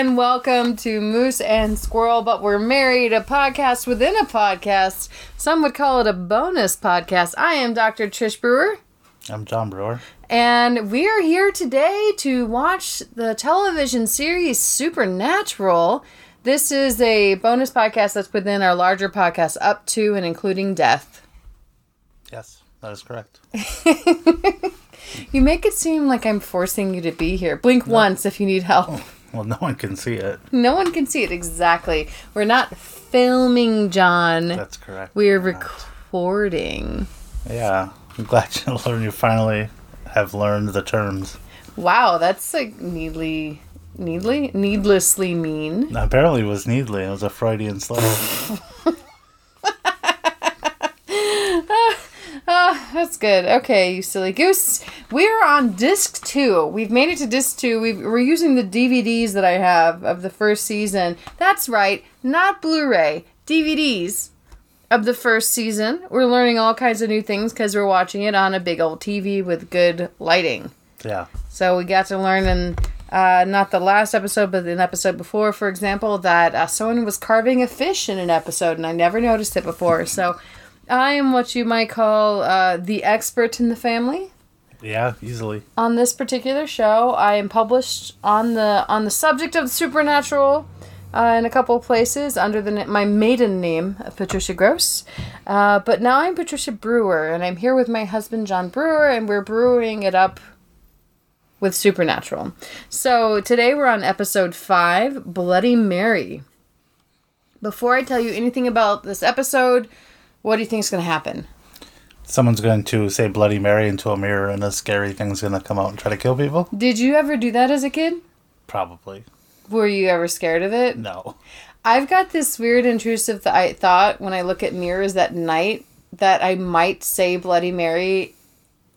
and welcome to Moose and Squirrel, but we're married, a podcast within a podcast. Some would call it a bonus podcast. I am Dr. Trish Brewer, I'm John Brewer. and we are here today to watch the television series Supernatural. This is a bonus podcast that's within our larger podcast, up to and including death. Yes, that is correct. You make it seem like I'm forcing you to be here. Blink once if you need help. Well, no one can see it. No one can see it exactly. We're not filming, John. That's correct. We're recording. Yeah, I'm glad you learned. You finally have learned the terms. Wow, that's like needly, needly, needlessly mean. Apparently, it was needly. It was a Freudian slip. That's good. Okay, you silly goose. We're on disc two. We've made it to disc two. We've, we're using the DVDs that I have of the first season. That's right, not Blu-ray. DVDs of the first season. We're learning all kinds of new things because we're watching it on a big old TV with good lighting. yeah. So we got to learn in uh, not the last episode, but an episode before, for example, that uh, someone was carving a fish in an episode, and I never noticed it before. So I am what you might call uh, the expert in the family Yeah, easily. on this particular show. I am published on the on the subject of the supernatural. Uh, in a couple of places under the my maiden name of Patricia Gross, uh, but now I'm Patricia Brewer, and I'm here with my husband John Brewer, and we're brewing it up with Supernatural. So today we're on episode 5 Bloody Mary. Before I tell you anything about this episode, what do you think is going to happen? Someone's going to say Bloody Mary into a mirror, and a scary thing's going to come out and try to kill people. Did you ever do that as a kid? Probably. Were you ever scared of it? No. I've got this weird intrusive th- I thought when I look at mirrors at night that I might say Bloody Mary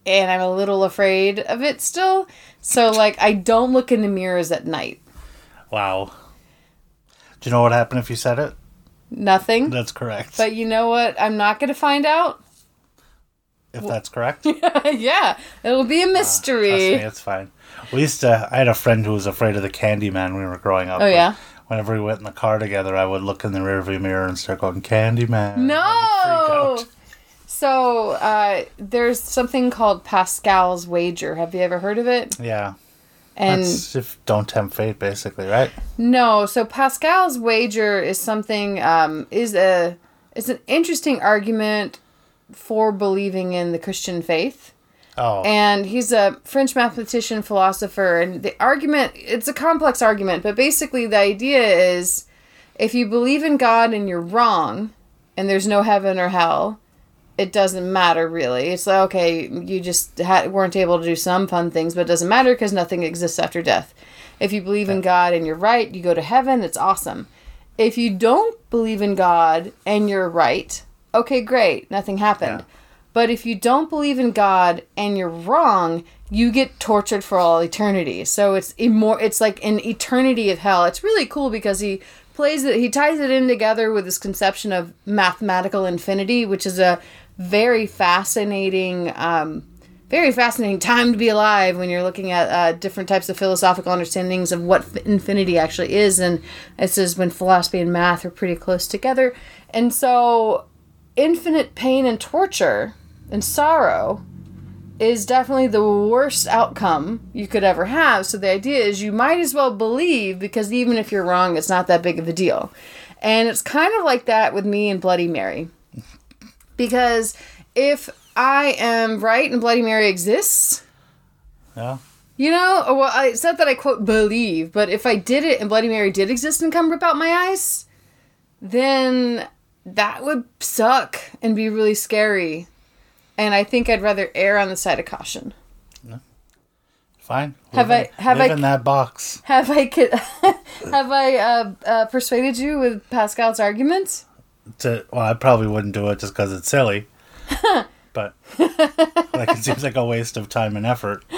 and I'm a little afraid of it still. So like I don't look in the mirrors at night. Wow. Do you know what happened if you said it? Nothing. That's correct. But you know what? I'm not going to find out. if that's correct. yeah, it'll be a me, mystery. it's fine. We used to. I had a friend who was afraid of the Candyman when we were growing up. Oh, yeah? Whenever we went in the car together, I would look in the rearview mirror and start going Candyman. and I'd No. So, uh, there's something called Pascal's wager. Have you ever heard of it? Yeah. And That's if don't tempt fate, basically, right? No, so Pascal's wager is something um, is a it's an interesting argument for believing in the Christian faith. Oh, And he's a French mathematician, philosopher, and the argument it's a complex argument, but basically the idea is if you believe in God and you're wrong and there's no heaven or hell, it doesn't matter really. It's like okay, you just ha- weren't able to do some fun things, but it doesn't matter because nothing exists after death. If you believe in God and you're right, you go to heaven. It's awesome. If you don't believe in God and you're right, okay, great, nothing happened. Yeah. But if you don't believe in God and you're wrong, you get tortured for all eternity. So it's immor- it's like an eternity of hell. It's really cool because he plays it he ties it in together with this conception of mathematical infinity, which is a very fascinating um very fascinating time to be alive when you're looking at uh, different types of philosophical understandings of what infinity actually is. And it says when philosophy and math are pretty close together. And so, infinite pain and torture and sorrow is definitely the worst outcome you could ever have. So, the idea is you might as well believe because even if you're wrong, it's not that big of a deal. And it's kind of like that with me and Bloody Mary. Because if I am right and Bloody Mary exists, yeah. you know, well, I, it's not that I quote believe, but if I did it and Bloody Mary did exist and come rip out my eyes, then that would suck and be really scary. And I think I'd rather err on the side of caution. Fine. Have Live I- have live I- in that box? Have I have I uh, uh, persuaded you with Pascal's arguments? To well, I probably wouldn't do it just because it's silly. but like it seems like a waste of time and effort.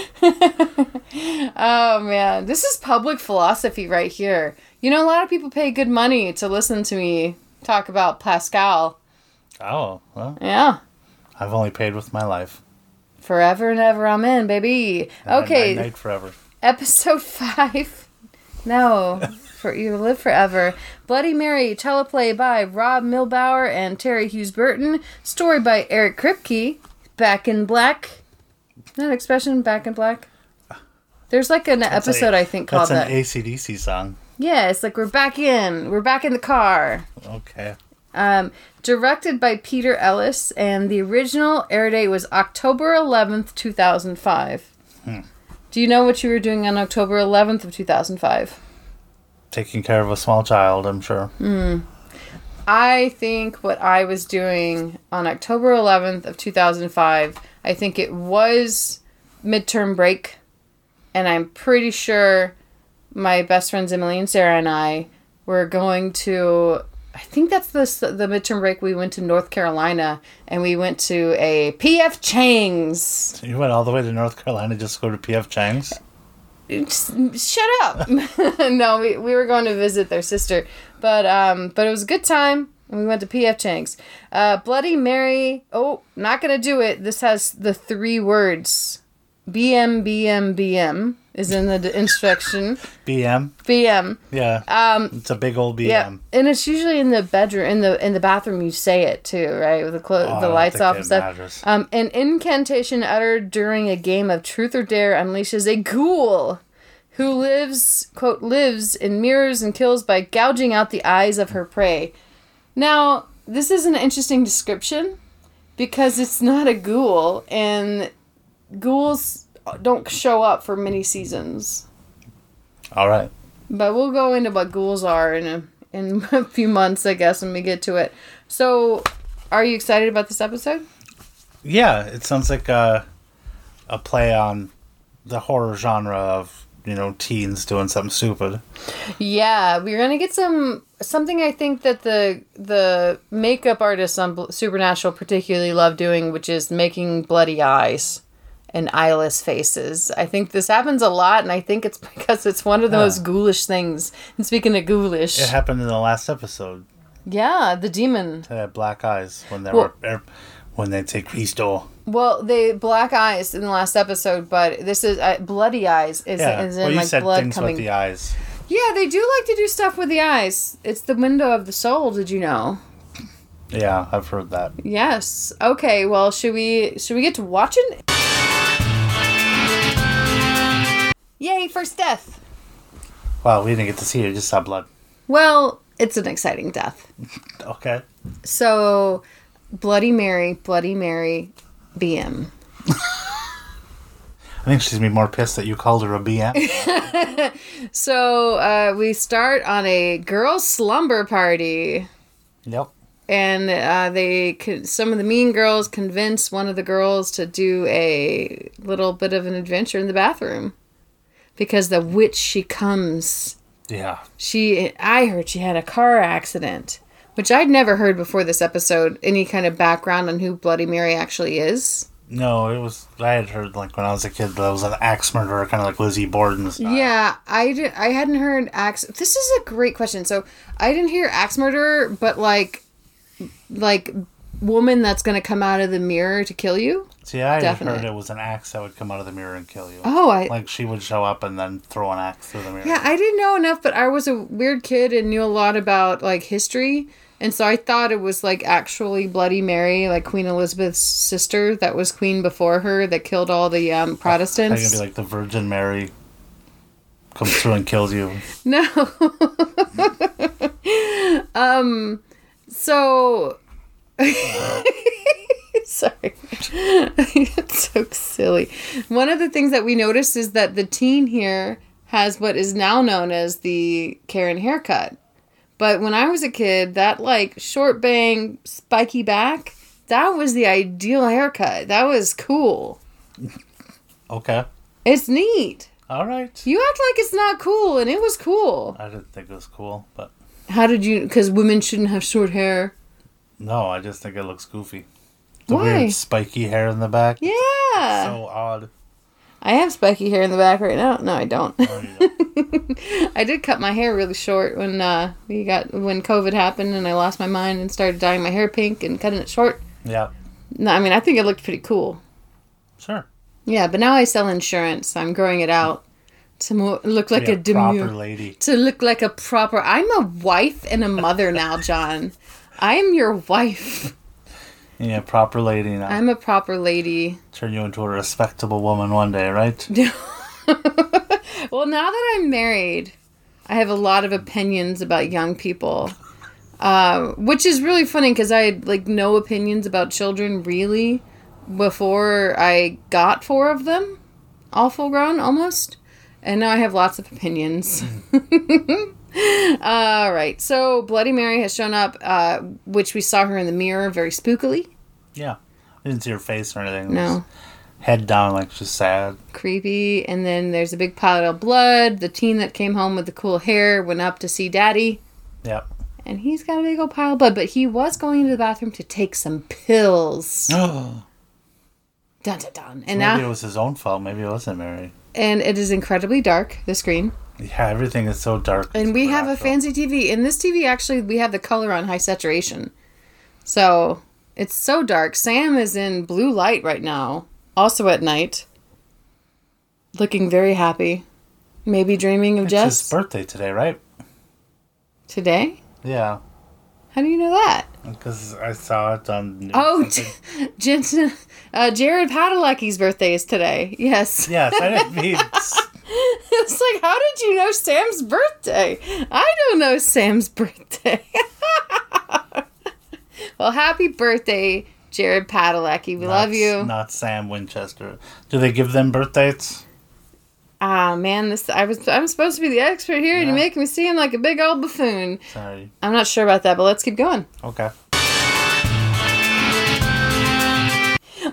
Oh man, this is public philosophy right here. You know, a lot of people pay good money to listen to me talk about Pascal. Oh well, Yeah. I've only paid with my life. Forever and ever, I'm in, baby. And Okay, night, night forever. episode five. No, for you live forever. Bloody Mary, teleplay by Ron Milbauer and Terri Hughes Burton. Story by Eric Kripke. Back in Black. That expression, Back in Black. There's like an That's episode I think called That's that. an ACDC song. yeah, it's like we're back in. We're back in the car. Okay. Um, directed by Peter Ellis, and the original air date was October 11th, 2005. Do you know what you were doing on October 11th of 2005? Taking care of a small child, I'm sure. Hmm. I think what I was doing on October 11th of 2005, I think it was midterm break, and I'm pretty sure my best friends Emily and Sarah and I were going to. I think that's the the midterm break. We went to North Carolina and we went to a PF Chang's. You went all the way to North Carolina just to go to PF Chang's? Shut up. no, we, we were going to visit their sister, but um, but it was a good time. We went to PF Chang's. Uh, Bloody Mary. Oh, not gonna do it. This has the three words. BM BM BM is in the instruction. BM? BM. Yeah. Um, it's a big old BM. yeah, and it's usually in the bedroom, in the in the bathroom. You say it too, right? With the clo- Oh, the lights off and stuff. matters. Um, an incantation uttered during a game of Truth or Dare unleashes a ghoul who lives quote lives in mirrors and kills by gouging out the eyes of her prey. Now, this is an interesting description because it's not a ghoul, and ghouls don't show up for many seasons. All right. But we'll go into what ghouls are in a in a few months, I guess, when we get to it. So, are you excited about this episode? Yeah, it sounds like a, a play on the horror genre of, you know, teens doing something stupid. Yeah, we're gonna get some something. I think that the the makeup artists on Supernatural particularly love doing, which is making bloody eyes and eyeless faces. I think this happens a lot, and I think it's because it's one of the Yeah. most ghoulish things. And speaking of ghoulish, It happened in the last episode. yeah, the demon. They had black eyes when they Well- were er, when they take Christo. Well, they black eyes in the last episode, but this is uh, bloody eyes. Is, Yeah. is in well, you like said blood things coming. with the eyes. Yeah, they do like to do stuff with the eyes. It's the window of the soul. Did you know? Yeah, I've heard that. Yes. Okay. Well, should we should we get to watching? Yay! First death. Wow, we didn't get to see it. Just saw blood. Well, it's an exciting death. Okay. So, Bloody Mary, Bloody Mary, BM. I think she's gonna be more pissed that you called her a BM. So uh, we start on a girls' slumber party. yep. and uh, they con- some of the mean girls convince one of the girls to do a little bit of an adventure in the bathroom because the witch she comes Yeah. she i heard she had a car accident which i'd never heard before this episode any kind of background on who bloody mary actually is No, it was. I had heard like when I was a kid that was an axe murderer, kind of like Lizzie Borden style. yeah i did, i hadn't heard axe this is a great question so i didn't hear axe murderer but like like woman that's gonna come out of the mirror to kill you See, I had Definitely. heard it was an axe that would come out of the mirror and kill you. oh i Like she would show up and then throw an axe through the mirror. Yeah, I didn't know enough, but I was a weird kid and knew a lot about like history. And so I thought it was like actually Bloody Mary, like Queen Elizabeth's sister that was queen before her that killed all the um, It's Protestants. gonna be like the Virgin Mary comes through and kills you. No. um so sorry. it's so silly. One of the things that we noticed is that the teen here has what is now known as the Karen haircut. But when I was a kid, that like short bang, spiky back, that was the ideal haircut. That was cool. Okay. It's neat. All right. You act like it's not cool, and it was cool. I didn't think it was cool, but How did you? Because women shouldn't have short hair. No, I just think it looks goofy. The Why? weird spiky hair in the back. Yeah. So odd. I have spiky hair in the back right now. No, I don't. Oh. I did cut my hair really short when uh, we got when COVID happened and I lost my mind and started dyeing my hair pink and cutting it short. yeah. No, I mean I think it looked pretty cool. Sure. Yeah, but now I sell insurance. I'm growing it out. To mo- look like a, a proper demure. lady. To look like a proper. I'm a wife and a mother now, John. I am your wife. Yeah, proper lady now. I'm a proper lady. Turn you into a respectable woman one day, right? Well, now that I'm married, I have a lot of opinions about young people, uh, which is really funny because I had like no opinions about children really before I got four of them, all full grown almost, and now I have lots of opinions. all right, so Bloody Mary has shown up, uh, which we saw her in the mirror very spookily. Yeah. I didn't see her face or anything. No. Head down, like she's sad. creepy. And then there's a big pile of blood. The teen that came home with the cool hair went up to see daddy. Yep. And he's got a big old pile of blood, but he was going into the bathroom to take some pills. Oh. Dun dun dun. And Maybe it was his own fault. Maybe it wasn't Mary. and it is incredibly dark, the screen. Yeah, everything is so dark. And we have a fancy TV. In this TV, actually, we have the color on high saturation. So it's so dark. Sam is in blue light right now, also at night, looking very happy. Maybe dreaming of It's his Jess birthday today, right? today. Yeah. How do you know that? Because I saw it on. news Oh. Jensen, uh, Jared Padalecki's birthday is today. Yes. yes, I didn't mean. it's like, how did you know Sam's birthday? I don't know Sam's birthday. well, happy birthday, Jared Padalecki. We love you. Not Sam Winchester. Do they give them birth dates? Ah, man, this I was I'm supposed to be the expert here, and you're making me seem like a big old buffoon. Sorry. I'm not sure about that, but let's keep going. Okay.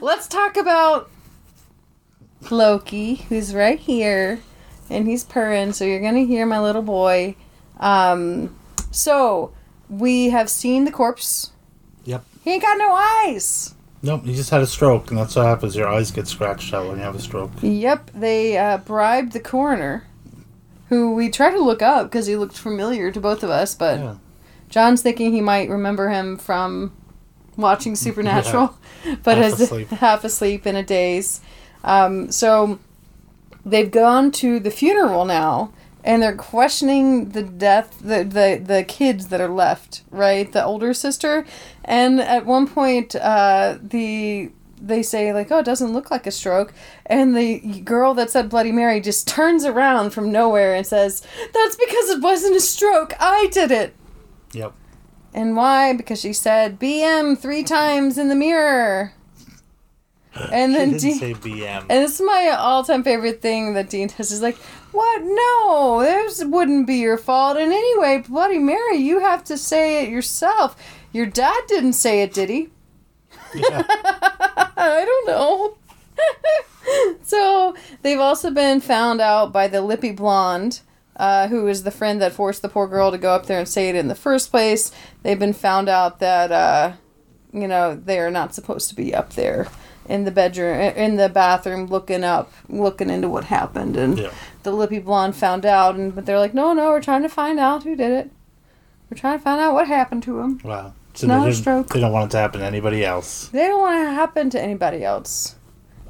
Let's talk about Loki, who's right here, and he's purring, so you're gonna hear my little boy. Um, so we have seen the corpse. Yep. He ain't got no eyes. Nope, he just had a stroke, and that's what happens. Your eyes get scratched out when you have a stroke. Yep, they uh, bribed the coroner, who we tried to look up because he looked familiar to both of us, but Yeah. John's thinking he might remember him from watching Supernatural, but Half is asleep. half asleep in a daze. Um, so they've gone to the funeral now, and they're questioning the death, the, the the kids that are left, right? The older sister, and at one point, uh, the they say like, "Oh, it doesn't look like a stroke," and the girl that said Bloody Mary just turns around from nowhere and says, "That's because it wasn't a stroke. I did it." Yep. And why? Because she said BM three times in the mirror. And then Dean, say BM. and this is my all-time favorite thing that Dean does is like, "What? No, this wouldn't be your fault. And anyway, Bloody Mary, you have to say it yourself. Your dad didn't say it, did he? Yeah. I don't know." so they've also been found out by the lippy blonde, uh, who is the friend that forced the poor girl to go up there and say it in the first place. They've been found out that uh, you know they are not supposed to be up there in the bedroom, in the bathroom, looking up, looking into what happened, and Yeah. the lippy blonde found out, and but they're like, no, no, we're trying to find out who did it. We're trying to find out what happened to him. Wow. So Not a stroke. they don't want it to happen to anybody else. They don't want it to happen to anybody else.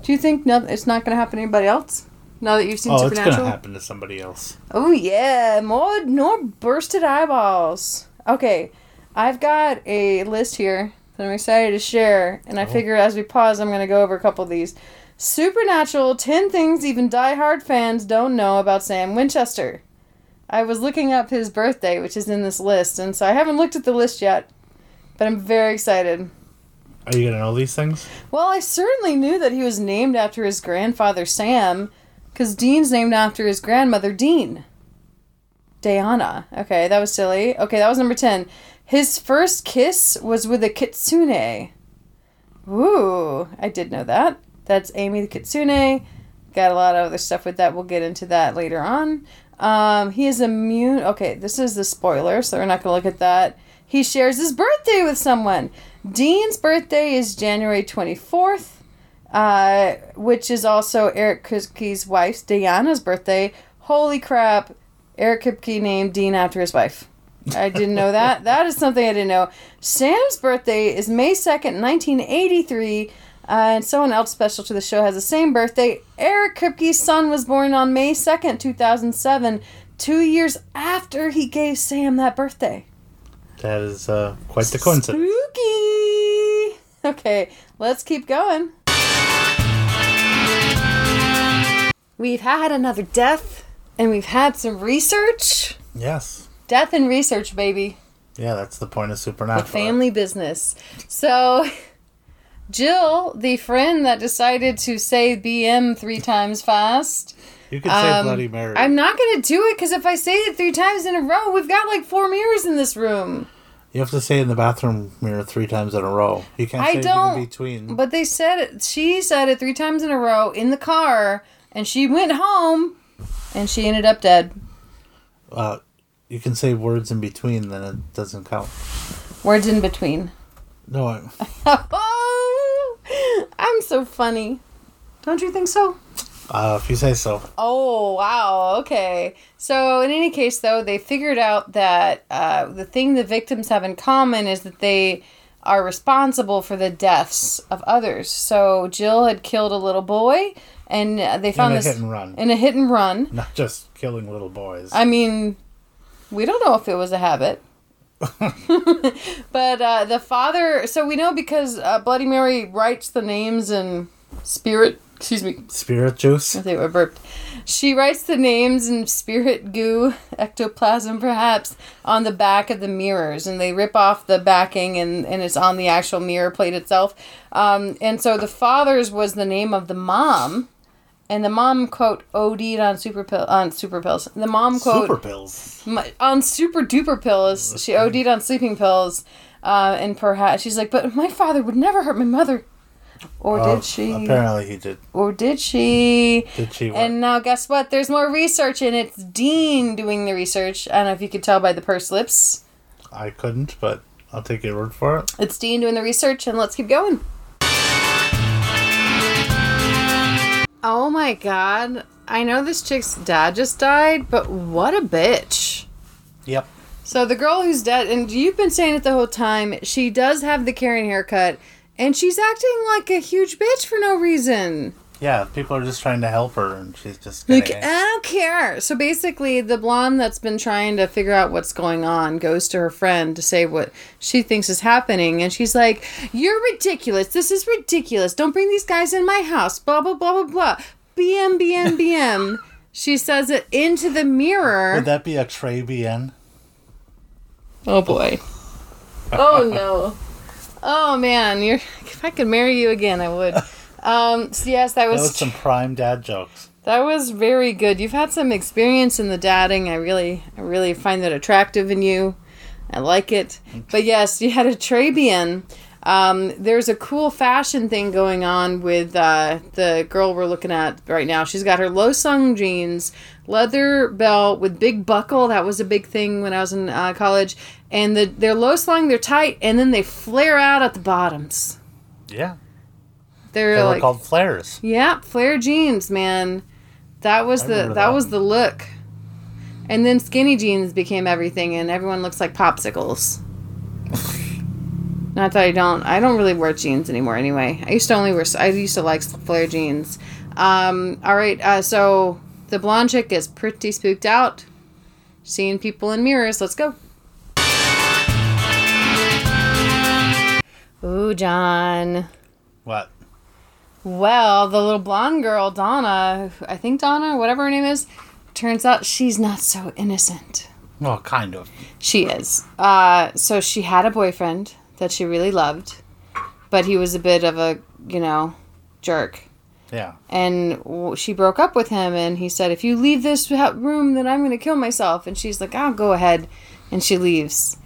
Do you think no, it's not going to happen to anybody else? Now that you've seen Oh, it's going to happen to somebody else. Oh yeah, more more bursted eyeballs. Okay, I've got a list here that I'm excited to share, and I Oh. figure as we pause, I'm gonna go over a couple of these. Supernatural: Ten things even die-hard fans don't know about Sam Winchester. I was looking up his birthday, which is in this list, and so I haven't looked at the list yet, but I'm very excited. Are you going to know these things? Well, I certainly knew that he was named after his grandfather Sam, because Dean's named after his grandmother Dean. Diana. Okay, that was silly. Okay, that was number 10. His first kiss was with a kitsune. Ooh, I did know that. That's Amy the kitsune. Got a lot of other stuff with that. We'll get into that later on. Um, he is immune. Okay, this is the spoiler, so we're not going to look at that. He shares his birthday with someone. Dean's birthday is January 24th, uh, which is also Eric Kripke's wife's, Diana's birthday. Holy crap, Eric Kripke named Dean after his wife. I didn't know that. That is something I didn't know. Sam's birthday is May 2nd, 1983. Uh, and someone else special to the show has the same birthday. Eric Kripke's son was born on May 2nd, 2007, two years after he gave Sam that birthday. That is uh, quite the coincidence. Spooky! Okay, let's keep going. We've had another death, and we've had some research. Yes. Death and research, baby. Yeah, that's the point of Supernatural. The family business. So, Jill, the friend that decided to say BM three times fast. You could say um, Bloody Mary. I'm not going to do it because if I say it three times in a row, we've got like four mirrors in this room. You have to say it in the bathroom mirror three times in a row. You can't I say don't- in between. But they said it, she said it three times in a row in the car, and she went home, and she ended up dead. Uh, you can say words in between, then it doesn't count. Words in between. No, I, Oh, I'm so funny. Don't you think so? uh, if you say so. Oh, wow. Okay. So, in any case, though, they figured out that uh, the thing the victims have in common is that they are responsible for the deaths of others. So, Jill had killed a little boy, and they found this in a this hit and run. in a hit and run. Not just killing little boys. I mean, we don't know if it was a habit. but uh, the father, so we know because uh, Bloody Mary writes the names in spirit. Excuse me, Spirit juice. I think I burped. She writes the names in spirit goo, ectoplasm perhaps, on the back of the mirrors, and they rip off the backing, and, and it's on the actual mirror plate itself. Um, and so the father's was the name of the mom, and the mom quote OD'd on super pill on super pills. The mom quote Super pills. on super duper pills. She OD'd on sleeping pills, uh, and perhaps she's like, but my father would never hurt my mother, or Oh, did she? Apparently he did. Or did she? Did she? And now, guess what? There's more research, and it's Dean doing the research. I don't know if you could tell by the pursed lips. I couldn't, but I'll take your word for it. It's Dean doing the research, and let's keep going. Oh my god. I know this chick's dad just died, but what a bitch. Yep. So the girl who's dead, and you've been saying it the whole time, she does have the Karen haircut, and she's acting like a huge bitch for no reason. Yeah, people are just trying to help her, and she's just Like, I don't care. So basically, the blonde that's been trying to figure out what's going on goes to her friend to say what she thinks is happening. And she's like, You're ridiculous. This is ridiculous. Don't bring these guys in my house. Blah, blah, blah, blah, blah. BM, BM, BM. she says it into the mirror. Would that be a Trey BN? Oh boy. Oh no. Oh man, you're if I could marry you again, I would. Um so yes, that That was was some prime dad jokes. that was very good. You've had some experience in the dadding. I really I really find that attractive in you. I like it. But yes, you had a Trabian. Um, there's a cool fashion thing going on with uh, the girl we're looking at right now. She's got her low sung jeans, leather belt with big buckle. That was a big thing when I was in uh, college. And the, they're low slung, they're tight, and then they flare out at the bottoms. Yeah. They're They were like, called flares. yeah, flare jeans, man. That was I the that, that. was the look. And then skinny jeans became everything, and everyone looks like popsicles. Not that I don't, I don't really wear jeans anymore. Anyway, I used to only wear, I used to like flare jeans. Um, all right, uh, so the blonde chick is pretty spooked out, seeing people in mirrors. Let's go. Ooh, John. What? Well, the little blonde girl, Donna, I think Donna, whatever her name is, turns out she's not so innocent. Well, kind of. She is. Uh, so she had a boyfriend that she really loved, but he was a bit of a, you know, jerk. Yeah. And w- she broke up with him, and he said, If you leave this room, then I'm going to kill myself. And she's like, I'll go ahead. And she leaves.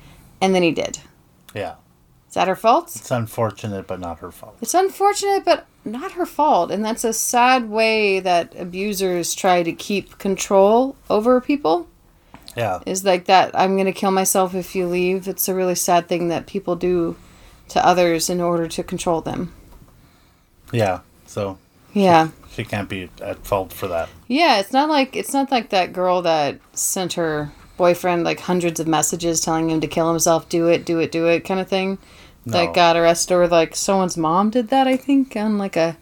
And then he did. Yeah. Is that her fault? It's unfortunate, but not her fault. It's unfortunate, but not her fault. And that's a sad way that abusers try to keep control over people. Yeah. Is like that I'm going to kill myself if you leave. It's a really sad thing that people do to others in order to control them. Yeah. So Yeah. she can't be at fault for that. Yeah, it's not like it's not like that girl that sent her boyfriend like hundreds of messages telling him to kill himself, do it, do it, do it kind of thing. That got arrested, or like someone's mom did that. I think on like a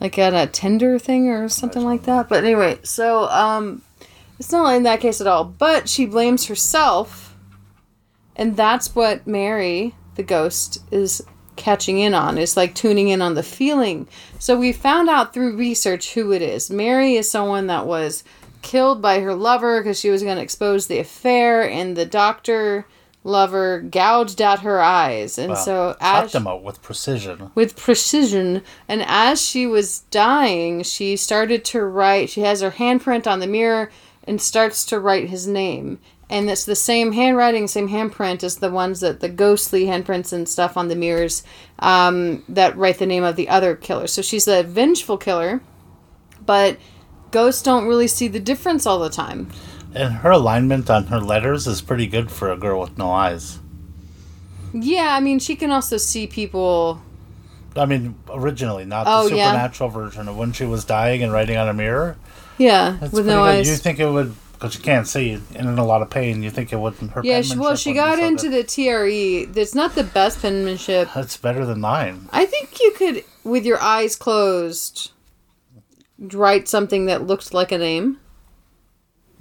like on a Tinder thing or something like that. But anyway, so um, it's not in that case at all. But she blames herself, and that's what Mary, the ghost, is catching in on. Is like tuning in on the feeling. So we found out through research who it is. Mary is someone that was killed by her lover because she was going to expose the affair, and the doctor lover gouged out her eyes, and Wow. so cut as them out with precision. with precision. And as she was dying, she started to write. She has her handprint on the mirror and starts to write his name. And it's the same handwriting, same handprint as the ones that the ghostly handprints and stuff on the mirrors um, that write the name of the other killer. So she's a vengeful killer, but ghosts don't really see the difference all the time. And her alignment on her letters is pretty good for a girl with no eyes. Yeah, I mean, she can also see people. I mean, originally, not Oh, the yeah. supernatural version of when she was dying and writing on a mirror. Yeah, That's with no good. eyes. You think it would, because you can't see and in a lot of pain, you think it wouldn't hurt. Yeah, she, well, she got into the TRE. It's not the best penmanship. That's better than mine. I think you could, with your eyes closed, write something that looked like a name.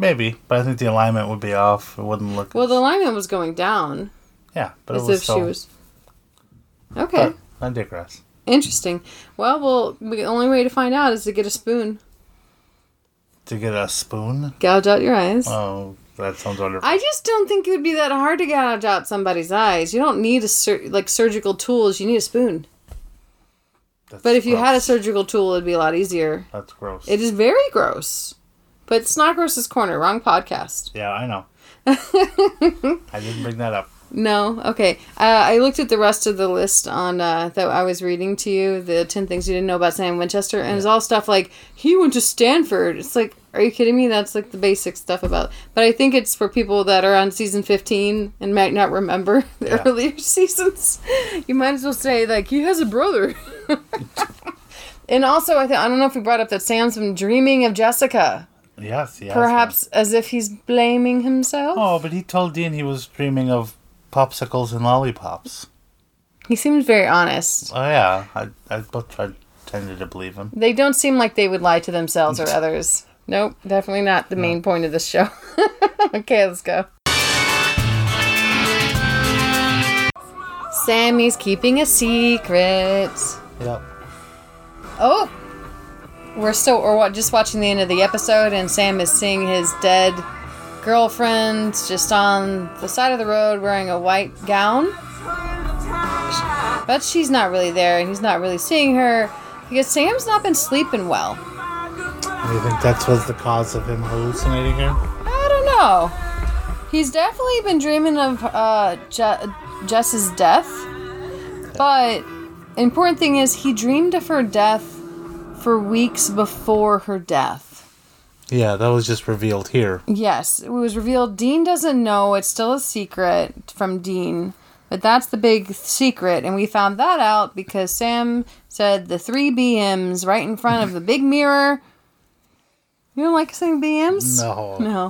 Maybe, but I think the alignment would be off. It wouldn't look. Well, the alignment was going down, yeah, but it as was if still. she was. Okay, But I digress. interesting. Well, well, the only way to find out is to get a spoon, To get a spoon. gouge out your eyes. Oh, that sounds wonderful. I just don't think it would be that hard to gouge out somebody's eyes. You don't need a sur- like surgical tools. You need a spoon. That's But if you had a surgical tool, it'd be a lot easier. that's gross. It is very gross. But it's not Gross's Corner. Wrong podcast. Yeah, I know. I didn't bring that up. No, okay. Uh, I looked at the rest of the list on uh, that I was reading to you, the ten things you didn't know about Sam Winchester, and it's all stuff like he went to Stanford. It's like, are you kidding me? That's like the basic stuff about. But I think it's for people that are on season fifteen and might not remember the Yeah. earlier seasons. You might as well say like he has a brother. and also, I th- I don't know if we brought up that Sam's been dreaming of Jessica, Yes, yes. perhaps as if he's blaming himself. Oh, but he told Dean he was dreaming of popsicles and lollipops. He seems very honest. Oh yeah, I I, I tended to believe him. They don't seem like they would lie to themselves or others. Nope, definitely not the main point of this show. okay, let's go. Sammy's keeping a secret. Yep. Oh, we're still we're just watching the end of the episode, and Sam is seeing his dead girlfriend just on the side of the road wearing a white gown. But she's not really there, and he's not really seeing her because Sam's not been sleeping well. You think that's was the cause of him hallucinating her? I don't know. He's definitely been dreaming of uh, Je- Jess's death, but important thing is he dreamed of her death for weeks before her death. Yeah, that was just revealed here. Yes, it was revealed. Dean doesn't know. It's still a secret from Dean. But that's the big secret. And we found that out because Sam said the three BMs right in front of the big mirror. You don't like saying BMs? No. No.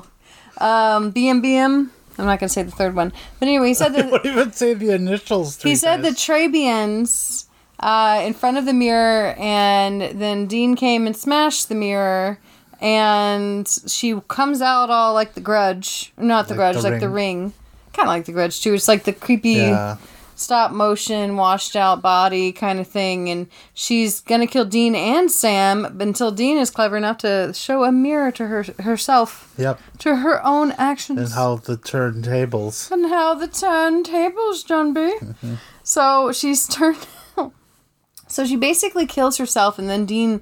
Um, BM BM. I'm not going to say the third one. But anyway, he said that. Don't even say the initials. Three He said the. Trabians uh, in front of the mirror, and then Dean came and smashed the mirror, and she comes out all like the Grudge, not the Like Grudge, The like the Ring. Kind of like the Grudge too. It's like the creepy Yeah. stop motion, washed out body kind of thing, and she's gonna kill Dean and Sam until Dean is clever enough to show a mirror to her herself, Yep. to her own actions And how the turntables. and how the turntables, John B. So she's turned. So she basically kills herself, and then Dean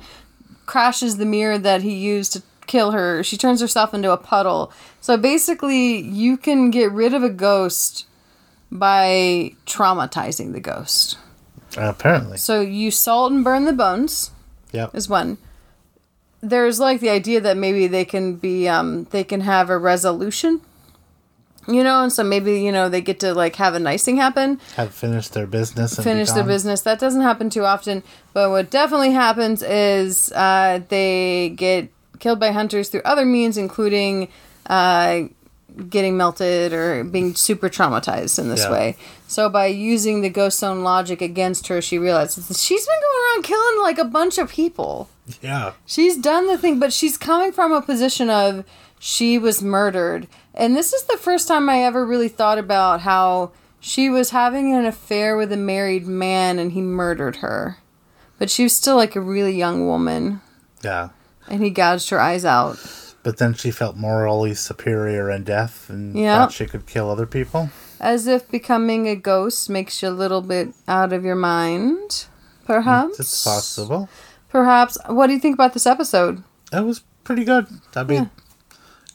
crashes the mirror that he used to kill her. She turns herself into a puddle. So basically, you can get rid of a ghost by traumatizing the ghost. apparently. So you salt and burn the bones Yep. is one. There's like the idea that maybe they can be um they can have a resolution. You know, and so maybe, you know, they get to like have a nice thing happen, Have finished their business. And finish their business. That doesn't happen too often. But what definitely happens is uh, they get killed by hunters through other means, including uh, getting melted or being super traumatized in this Yeah. way. So by using the ghost zone logic against her, she realizes that she's been going around killing like a bunch of people. Yeah. She's done the thing, but she's coming from a position of she was murdered. And this is the first time I ever really thought about how she was having an affair with a married man and he murdered her. But she was still like a really young woman Yeah. and he gouged her eyes out. But then she felt morally superior in death and Yeah. thought she could kill other people. As if becoming a ghost makes you a little bit out of your mind. Perhaps. It's possible. Perhaps. What do you think about this episode? That was pretty good. I mean,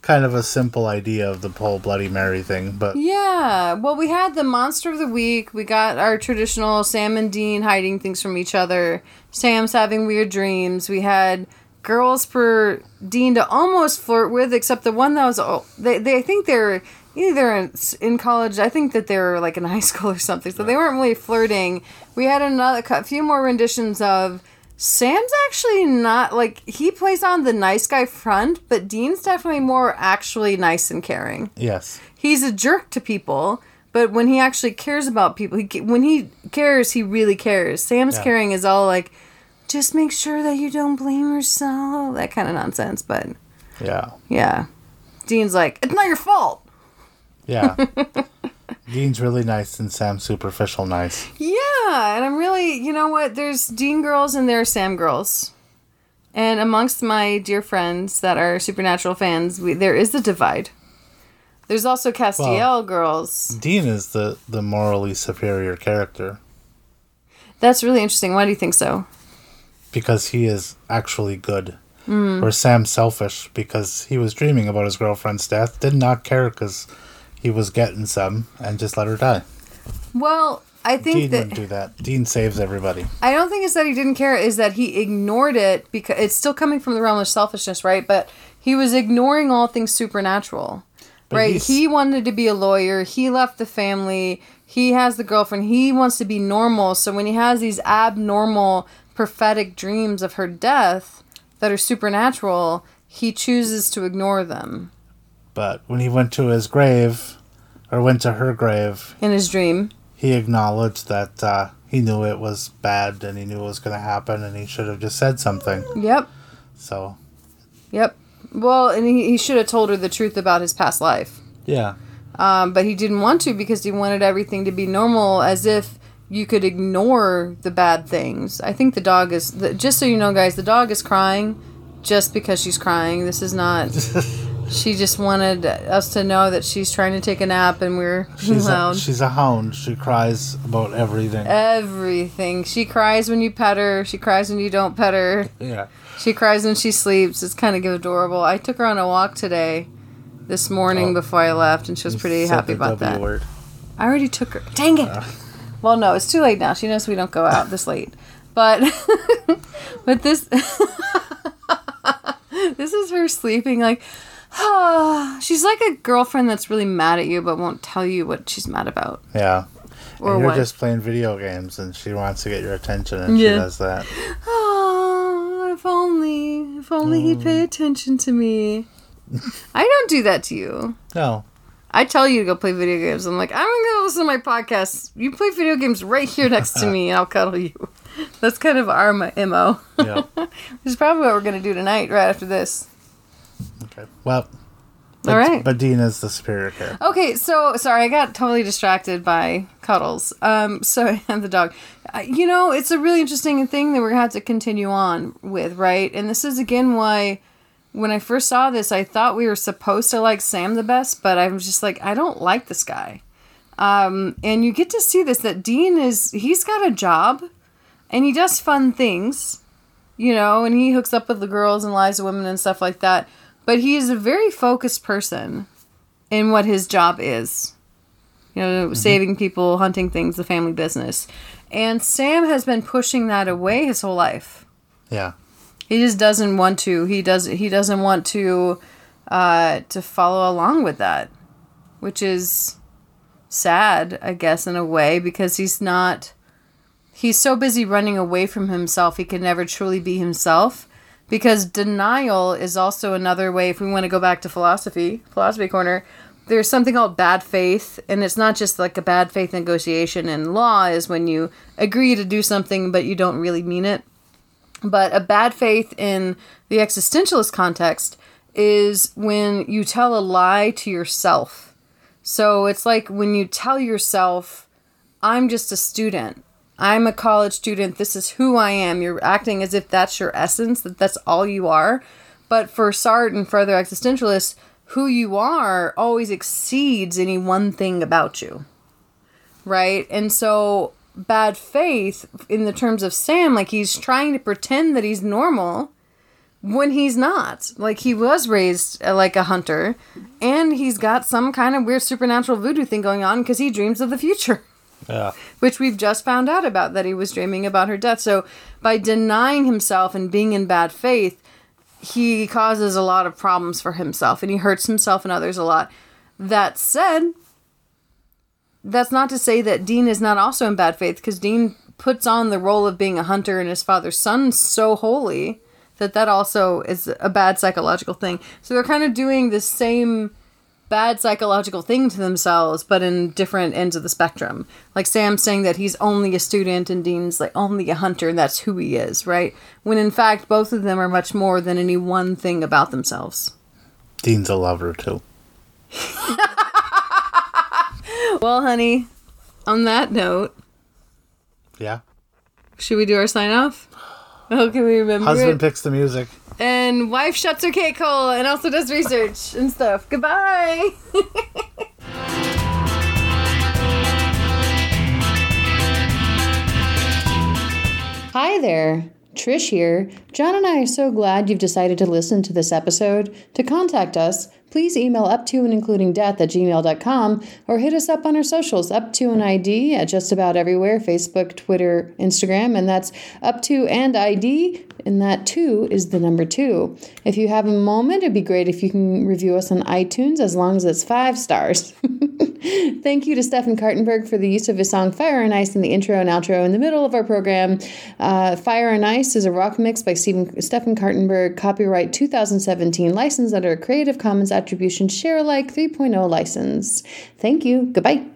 kind of a simple idea of the whole Bloody Mary thing, but Yeah. Well, we had the monster of the week. We got our traditional Sam and Dean hiding things from each other. Sam's having weird dreams. We had girls for Dean to almost flirt with, except the one that was oh, they they I think they're either in, in college. I think that they were like in high school or something. So they weren't really flirting. We had another a few more renditions of. Sam's actually not like he plays on the nice guy front, but Dean's definitely more actually nice and caring yes. he's a jerk to people but when he actually cares about people he when he cares he really cares sam's Yeah. caring is all like just make sure that you don't blame yourself that kind of nonsense but Yeah. yeah dean's like it's not your fault Yeah. Dean's really nice and Sam's superficial nice. yeah and i'm really you know what? There's dean girls and there are sam girls. And amongst my dear friends that are supernatural fans we, there is a divide. There's also castiel Well- girls. Dean is the, the morally superior character. That's really interesting. Why do you think so? Because he is actually good. Hmm. Or Sam's selfish because he was dreaming about his girlfriend's death, did not care because he was getting some and just let her die. well i think Dean that wouldn't do that. Dean saves everybody. I don't think it's that he didn't care, is that he ignored it because it's still coming from the realm of selfishness, right? But he was ignoring all things supernatural. But right? He wanted to be a lawyer. He left the family. He has the girlfriend. He wants to be normal. So when he has these abnormal prophetic dreams of her death that are supernatural, he chooses to ignore them But when he went to his grave, or went to her grave, in his dream. he acknowledged that uh, he knew it was bad and he knew it was going to happen and he should have just said something. Yep. So, Yep. Well, and he, he should have told her the truth about his past life. yeah. Um, but he didn't want to because he wanted everything to be normal, as if you could ignore the bad things. I think the dog is. The, just so you know, guys, the dog is crying just because she's crying. This is not. she just wanted us to know that she's trying to take a nap, and we're She's a, she's a hound. She cries about everything. Everything. She cries when you pet her. She cries when you don't pet her. yeah. She cries when she sleeps. It's kind of adorable. I took her on a walk today, this morning Oh. before I left, and she was pretty happy about W that. Word. I already took her. Dang it. Uh. Well, no, it's too late now. She knows we don't go out this late. But but this this is her sleeping like she's like a girlfriend that's really mad at you but won't tell you what she's mad about. Yeah. Or and you're what? just playing video games and she wants to get your attention and she does that. Oh, if only if only he'd pay Mm. attention to me. I don't do that to you. No. I tell you to go play video games. I'm like, I'm gonna listen to my podcast. You play video games right here next to me, and I'll cuddle you. That's kind of our mo. mo. Yeah. Which is probably what we're gonna do tonight, right after this. Okay. Well. But, All right. But Dean is the superior character. Okay, so sorry, I got totally distracted by cuddles. Um, so and the dog. Uh, You know, it's a really interesting thing that we're gonna have to continue on with, right? And this is again why, when I first saw this, I thought we were supposed to like Sam the best, but I was just like, I don't like this guy. Um, and you get to see this that Dean is he's got a job, and he does fun things, you know, and he hooks up with the girls and lies to women and stuff like that. But he is a very focused person in what his job is. You know, saving people, hunting things, the family business. And Sam has been pushing that away his whole life. Yeah. He just doesn't want to. He does he doesn't want to uh to follow along with that. Which is sad, I guess in a way because he's not he's so busy running away from himself he can never truly be himself because denial is also another way if we want to go back to philosophy philosophy corner there's something called bad faith, and it's not just like a bad faith negotiation in law, is when you agree to do something but you don't really mean it. But a bad faith in the existentialist context is when you tell a lie to yourself. So it's like when you tell yourself, I'm just a student. I'm a college student. This is who I am. You're acting as if that's your essence, that that's all you are. But for Sartre and for other existentialists, who you are always exceeds any one thing about you. Right? And so bad faith in the terms of Sam, like he's trying to pretend that he's normal when he's not. Like he was raised uh, like a hunter and he's got some kind of weird supernatural voodoo thing going on because he dreams of the future. Yeah. Which we've just found out about that he was dreaming about her death. So by denying himself and being in bad faith, he causes a lot of problems for himself and he hurts himself and others a lot. That said, that's not to say that Dean is not also in bad faith because Dean puts on the role of being a hunter and his father's son so wholly that that also is a bad psychological thing. So they're kind of doing the same bad psychological thing to themselves, but in different ends of the spectrum. Like Sam saying that he's only a student and Dean's like only a hunter and that's who he is, right? When in fact both of them are much more than any one thing about themselves. Dean's a lover too. well, honey, on that note, Yeah. should we do our sign off? Oh, can we remember Husband it? picks the music. And wife shuts her cake hole and also does research and stuff. Goodbye. Hi there. Trish here. John and I are so glad you've decided to listen to this episode. To contact us, please email up to and including death at gmail.com or hit us up on our socials, up to an ID at just about everywhere Facebook, Twitter, Instagram, and that's up to and ID, and that two is the number two. If you have a moment, it'd be great if you can review us on iTunes as long as it's five stars. Thank you to Stefan Kartenberg for the use of his song Fire and Ice in the intro and outro in the middle of our program. Uh, Fire and Ice is a rock mix by Stephen, Kartenberg, copyright 2017, licensed under a Creative Commons Attribution Share Alike 3.0 license. Thank you. Goodbye.